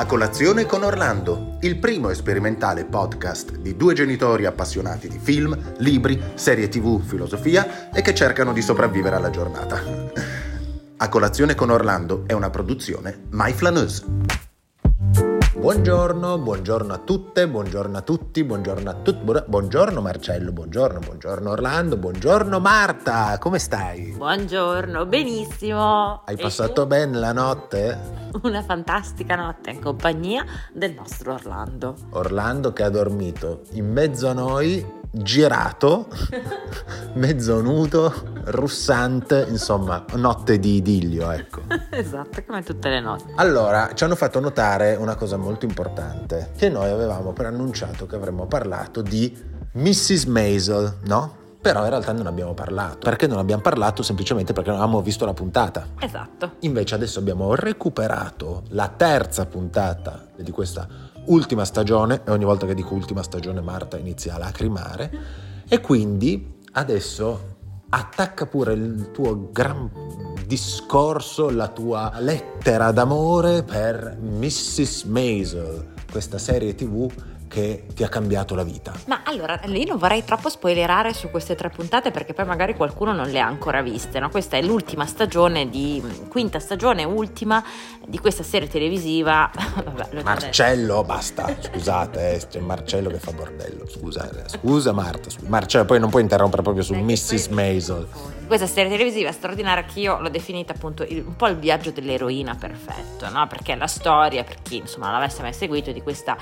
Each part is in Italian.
A colazione con Orlando, il primo sperimentale podcast di due genitori appassionati di film, libri, serie tv, filosofia e che cercano di sopravvivere alla giornata. A colazione con Orlando è una produzione My Flaneuse. Buongiorno, buongiorno a tutte, buongiorno a tutti, buongiorno a tutti. Buongiorno Marcello, buongiorno, buongiorno Orlando, buongiorno Marta, come stai? Buongiorno, benissimo. Hai e passato tu? bene la notte? Una fantastica notte in compagnia del nostro Orlando. Orlando che ha dormito in mezzo a noi girato, mezzo nudo, russante, insomma, notte di idillio, ecco. esatto, come tutte le notti. Allora, ci hanno fatto notare una cosa molto importante, che noi avevamo preannunciato che avremmo parlato di Mrs. Maisel, no? Però in realtà non abbiamo parlato. Perché non abbiamo parlato? Semplicemente perché non avevamo visto la puntata. Esatto. Invece adesso abbiamo recuperato la terza puntata di questa ultima stagione e ogni volta che dico ultima stagione Marta inizia a lacrimare e quindi adesso attacca pure il tuo gran discorso, la tua lettera d'amore per Mrs. Maisel, questa serie tv che ti ha cambiato la vita. Ma allora, lì non vorrei troppo spoilerare su queste tre puntate perché poi magari qualcuno non le ha ancora viste, no? Questa è l'ultima stagione di quinta stagione ultima di questa serie televisiva. Vabbè, Marcello, basta, scusate, eh, c'è Marcello che fa bordello. Scusa, eh, scusa Marta, scusa. Marcello, poi non puoi interrompere proprio su Mrs. Maisel. Questa serie televisiva straordinaria che io l'ho definita appunto il, un po' il viaggio dell'eroina perfetto, no? Perché la storia, per chi insomma l'avesse mai seguito, di questa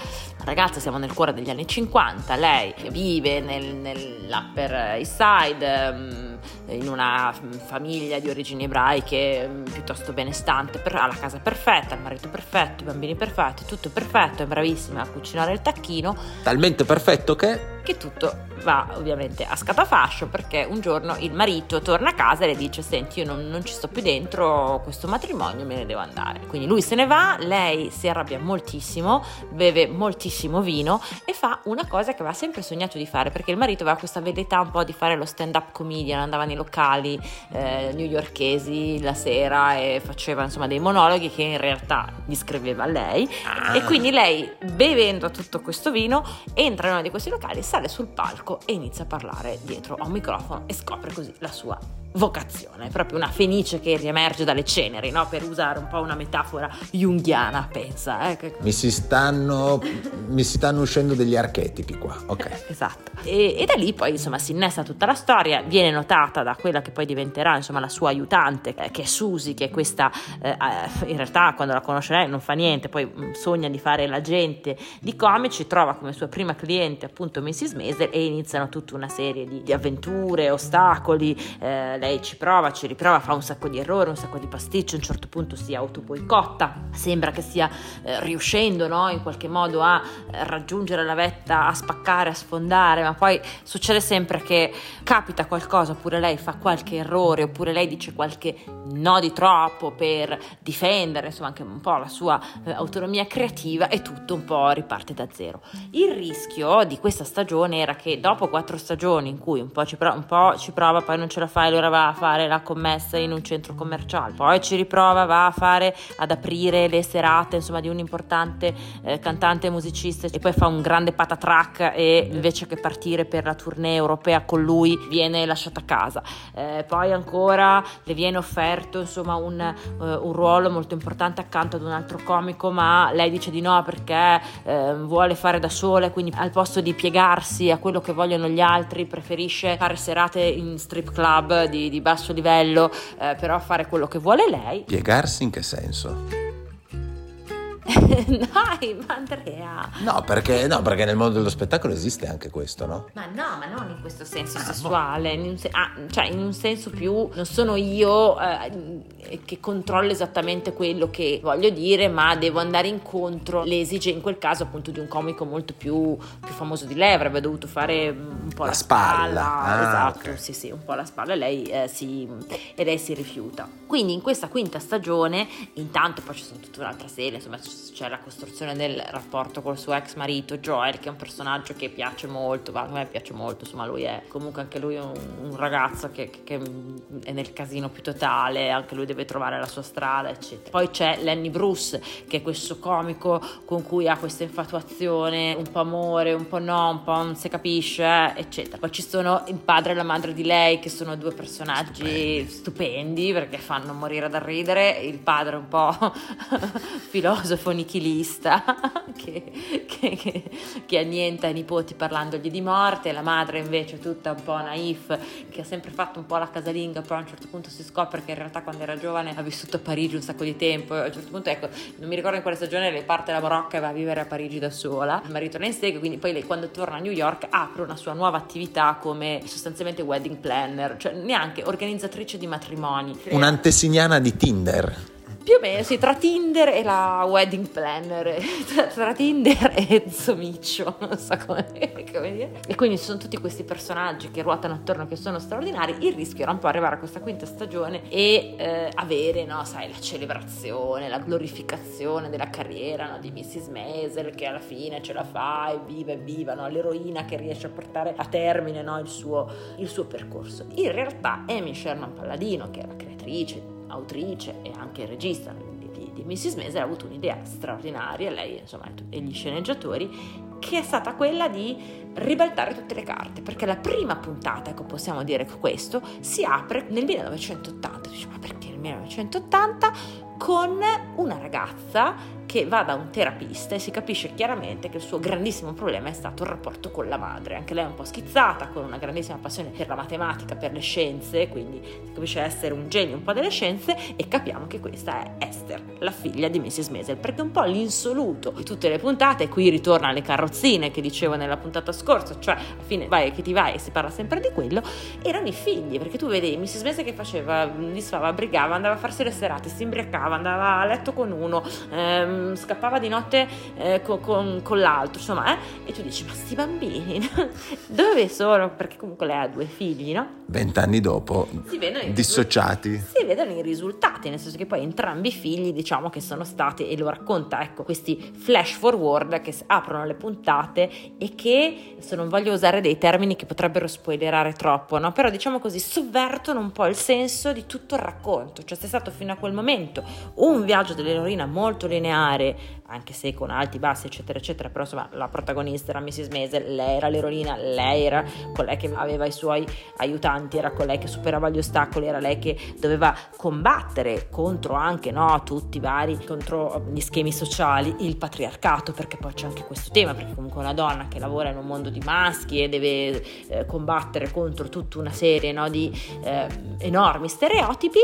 ragazza, siamo nel cuore degli anni 50, lei vive nel, nell'Upper East Side, um, in una famiglia di origini ebraiche um, piuttosto benestante, per, ha la casa perfetta, il marito perfetto, i bambini perfetti, tutto perfetto, è bravissima a cucinare il tacchino. Talmente perfetto che... Che tutto va ovviamente a scatafascio perché un giorno il marito torna a casa e le dice senti io non, non ci sto più dentro questo matrimonio me ne devo andare. Quindi lui se ne va, lei si arrabbia moltissimo, beve moltissimo vino e fa una cosa che aveva sempre sognato di fare perché il marito aveva questa velleità un po' di fare lo stand up comedian, andava nei locali eh, newyorkesi la sera e faceva insomma dei monologhi che in realtà gli scriveva lei ah. e quindi lei bevendo tutto questo vino entra in uno di questi locali, sale sul palco e inizia a parlare dietro a un microfono e scopre così la sua vocazione, proprio una fenice che riemerge dalle ceneri, no? per usare un po' una metafora junghiana, pensa. Eh? Mi, si stanno, mi si stanno uscendo degli archetipi qua, ok. esatto. E, e, da lì poi insomma si innesta tutta la storia, viene notata da quella che poi diventerà insomma la sua aiutante, eh, che è Susie, che è questa, eh, in realtà quando la conosce lei non fa niente, poi mh, mm, sogna di fare l'agente di comici, trova come sua prima cliente appunto Mrs. Maisel e iniziano tutta una serie di, di avventure, ostacoli, eh, lei ci prova, ci riprova, fa un sacco di errori, un sacco di pasticci, a un certo punto si autoboicotta, sembra che stia eh, riuscendo no? in qualche modo a eh, raggiungere la vetta, a spaccare, a sfondare, ma poi succede sempre che capita qualcosa, oppure lei fa qualche errore, oppure lei dice qualche no di troppo per difendere insomma anche un po' la sua eh, autonomia creativa e tutto un po' riparte da zero. Il rischio di questa stagione era che dopo quattro stagioni in cui un po' ci, pro- un po ci prova, poi non ce la fa e allora va a fare la commessa in un centro commerciale, poi ci riprova, va a fare ad aprire le serate insomma di un importante eh, cantante e musicista e poi fa un grande patatrack e invece che partire per la tournée europea con lui viene lasciata a casa. Eh, poi ancora le viene offerto insomma un, uh, un, ruolo molto importante accanto ad un altro comico ma lei dice di no perché eh, vuole fare da sola quindi al posto di piegarsi a quello che vogliono gli altri preferisce fare serate in strip club di di, basso livello, eh, però fare quello che vuole lei. Piegarsi in che senso? Dai, ma Andrea. No perché, no, perché nel mondo dello spettacolo esiste anche questo, no? Ma no, ma non in questo senso ah, sessuale, boh. in un, ah, cioè in un senso più non sono io eh, che controllo esattamente quello che voglio dire, ma devo andare incontro le esigenze, in quel caso appunto di un comico molto più, più famoso di lei, avrebbe dovuto fare un po' la, la spalla. spalla. Ah, esatto, okay. sì, sì, un po' la spalla e lei, eh, si, e lei si rifiuta. Quindi in questa quinta stagione, intanto poi ci sono tutta un'altra serie, insomma ci c'è la costruzione del rapporto col suo ex marito Joel, che è un personaggio che piace molto, a me piace molto, insomma lui è comunque anche lui un, un ragazzo che, che, è nel casino più totale, anche lui deve trovare la sua strada, eccetera. Poi c'è Lenny Bruce, che è questo comico con cui ha questa infatuazione, un po' amore, un po' no, un po' non si capisce, eccetera. Poi ci sono il padre e la madre di lei, che sono due personaggi stupendi, stupendi perché fanno morire da ridere. Il padre un po' filosofo nichilista che, che, che, che annienta i nipoti parlandogli di morte, la madre invece tutta un po' naif che ha sempre fatto un po' la casalinga, però a un certo punto si scopre che in realtà quando era giovane ha vissuto a Parigi un sacco di tempo a un certo punto ecco, non mi ricordo in quale stagione le parte la barocca e va a vivere a Parigi da sola, il marito la insegue, quindi poi lei quando torna a New York apre una sua nuova attività come sostanzialmente wedding planner, cioè neanche organizzatrice di matrimoni. Un'antesignana di Tinder. Più o meno, sì, tra Tinder e la wedding planner, tra, tra Tinder e Zomiccio, non so come, come, dire. E quindi ci sono tutti questi personaggi che ruotano attorno, che sono straordinari. Il rischio era un po' arrivare a questa quinta stagione e eh, avere, no, sai, la celebrazione, la glorificazione della carriera no, di Mrs. Maisel che alla fine ce la fa e viva e viva, no, l'eroina che riesce a portare a termine no, il, suo, il suo percorso. In realtà Amy Sherman Palladino, che è la creatrice autrice e anche regista di, di, Mrs. Maisel, ha avuto un'idea straordinaria, lei insomma e gli sceneggiatori, che è stata quella di ribaltare tutte le carte, perché la prima puntata, ecco possiamo dire questo, si apre nel 1980, dice ma perché nel 1980? Con una ragazza che va da un terapista e si capisce chiaramente che il suo grandissimo problema è stato il rapporto con la madre. Anche lei è un po' schizzata, con una grandissima passione per la matematica, per le scienze, quindi si capisce essere un genio un po' delle scienze e capiamo che questa è Esther, la figlia di Mrs. Maisel, perché un po' l'insoluto di tutte le puntate, qui ritorna alle carrozzine che dicevo nella puntata scorsa, cioè alla fine vai che ti vai e si parla sempre di quello, erano i figli, perché tu vedevi Mrs. Maisel che faceva, disfava, brigava, andava a farsi le serate, si imbriacava, andava a letto con uno, ehm, scappava di notte eh, con, con, con, l'altro, insomma, eh? e tu dici, ma sti bambini, dove sono? Perché comunque lei ha due figli, no? Vent'anni dopo, dissociati. Si vedono i risultati, nel senso che poi entrambi i figli, diciamo che sono stati, e lo racconta, ecco, questi flash forward che aprono le puntate e che, adesso non voglio usare dei termini che potrebbero spoilerare troppo, no? Però diciamo così, sovvertono un po' il senso di tutto il racconto, cioè c'è stato fino a quel momento un viaggio dell'eroina molto lineare anche se con alti, bassi, eccetera, eccetera, però insomma la protagonista era Mrs. Maisel, lei era l'eroina, lei era colei che aveva i suoi aiutanti, era colei che superava gli ostacoli, era lei che doveva combattere contro anche no, tutti i vari, contro gli schemi sociali, il patriarcato, perché poi c'è anche questo tema, perché comunque una donna che lavora in un mondo di maschi e deve eh, combattere contro tutta una serie no, di eh, enormi stereotipi,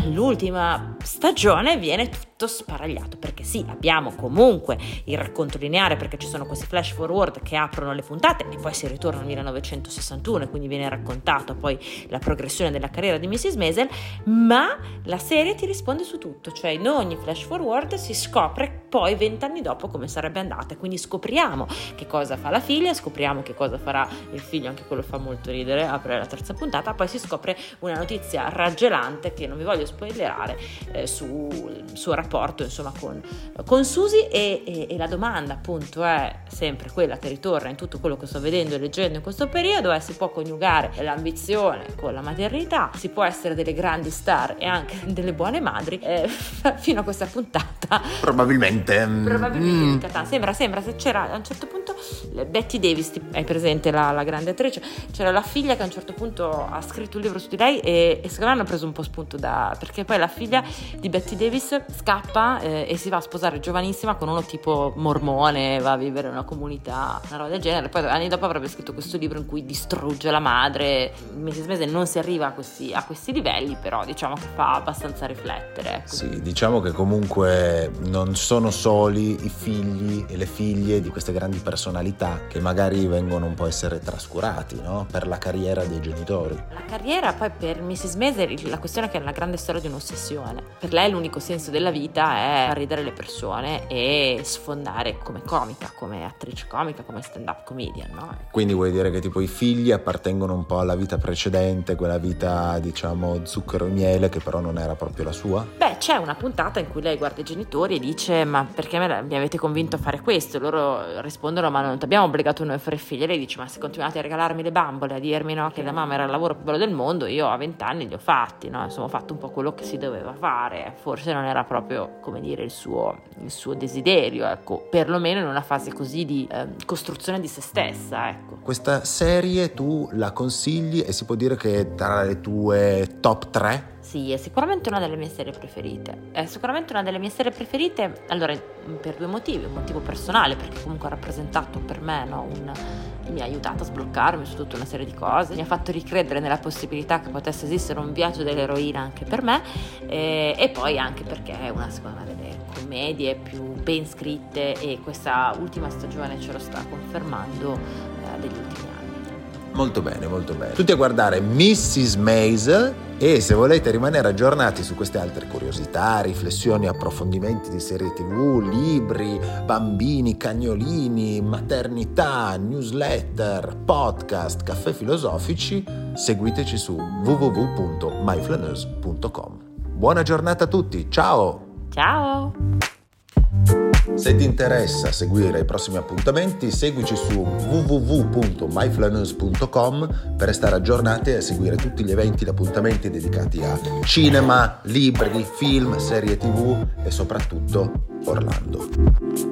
all'ultima stagione viene tutto sparagliato perché sì, abbiamo comunque il racconto lineare perché ci sono questi flash forward che aprono le puntate e poi si ritorna al 1961 e quindi viene raccontato poi la progressione della carriera di Mrs. Maisel, ma la serie ti risponde su tutto, cioè in ogni flash forward si scopre poi vent'anni dopo come sarebbe andata, quindi scopriamo che cosa fa la figlia, scopriamo che cosa farà il figlio, anche quello fa molto ridere, apre la terza puntata, poi si scopre una notizia raggelante che non vi voglio spoilerare eh, sul suo rapporto insomma con, con Susi e, e, e, la domanda appunto è sempre quella che ritorna in tutto quello che sto vedendo e leggendo in questo periodo è si può coniugare l'ambizione con la maternità, si può essere delle grandi star e anche delle buone madri eh, fino a questa puntata probabilmente mm, probabilmente mm. sembra, sembra se c'era a un certo punto Betty Davis hai presente la, la, grande attrice c'era la figlia che a un certo punto ha scritto un libro su di lei e, e secondo me hanno preso un po' spunto da perché poi la figlia di Betty Davis scappa eh, e si va a sposare giovanissima con uno tipo mormone, va a vivere in una comunità, una roba del genere. Poi anni dopo avrebbe scritto questo libro in cui distrugge la madre. Mrs. Maisel non si arriva a questi, a questi, livelli, però diciamo che fa abbastanza riflettere. Ecco. Sì, diciamo che comunque non sono soli i figli e le figlie di queste grandi personalità che magari vengono un po' essere trascurati no? per la carriera dei genitori. La carriera poi per Mrs. Maisel la questione è che è una grande storia di un'ossessione. Per lei l'unico senso della vita è far ridere le persone e sfondare come comica, come attrice comica, come stand-up comedian. No? Quindi vuoi dire che tipo i figli appartengono un po' alla vita precedente, quella vita diciamo zucchero e miele che però non era proprio la sua? Beh, c'è una puntata in cui lei guarda i genitori e dice ma perché mi avete convinto a fare questo? Loro rispondono ma non ti abbiamo obbligato noi a fare figli. E lei dice ma se continuate a regalarmi le bambole, a dirmi no, che la mamma era il lavoro più bello del mondo, io a vent'anni li ho fatti, no? insomma ho fatto un po' quello che si doveva fare, forse non era proprio come dire il suo, il suo desiderio, ecco, perlomeno in una fase così di eh, costruzione di se stessa. Ecco. Questa serie tu la consigli e si può dire che è tra le tue top 3? Sì, è sicuramente una delle mie serie preferite. È sicuramente una delle mie serie preferite, allora, per due motivi. Un motivo personale, perché comunque ha rappresentato per me, no, un, mi ha aiutato a sbloccarmi su tutta una serie di cose, mi ha fatto ricredere nella possibilità che potesse esistere un viaggio dell'eroina anche per me e, e poi anche perché è una seconda delle commedie più ben scritte e questa ultima stagione ce lo sta confermando eh, degli ultimi anni. Molto bene, molto bene. Tutti a guardare Mrs. Maisel e se volete rimanere aggiornati su queste altre curiosità, riflessioni, approfondimenti di serie tv, libri, bambini, cagnolini, maternità, newsletter, podcast, caffè filosofici, seguiteci su www.myflaneuse.com. Buona giornata a tutti, ciao! Ciao! Se ti interessa seguire i prossimi appuntamenti, seguici su www.myflaneuse.com per restare aggiornati e seguire tutti gli eventi e appuntamenti dedicati a cinema, libri, film, serie tv e soprattutto Orlando.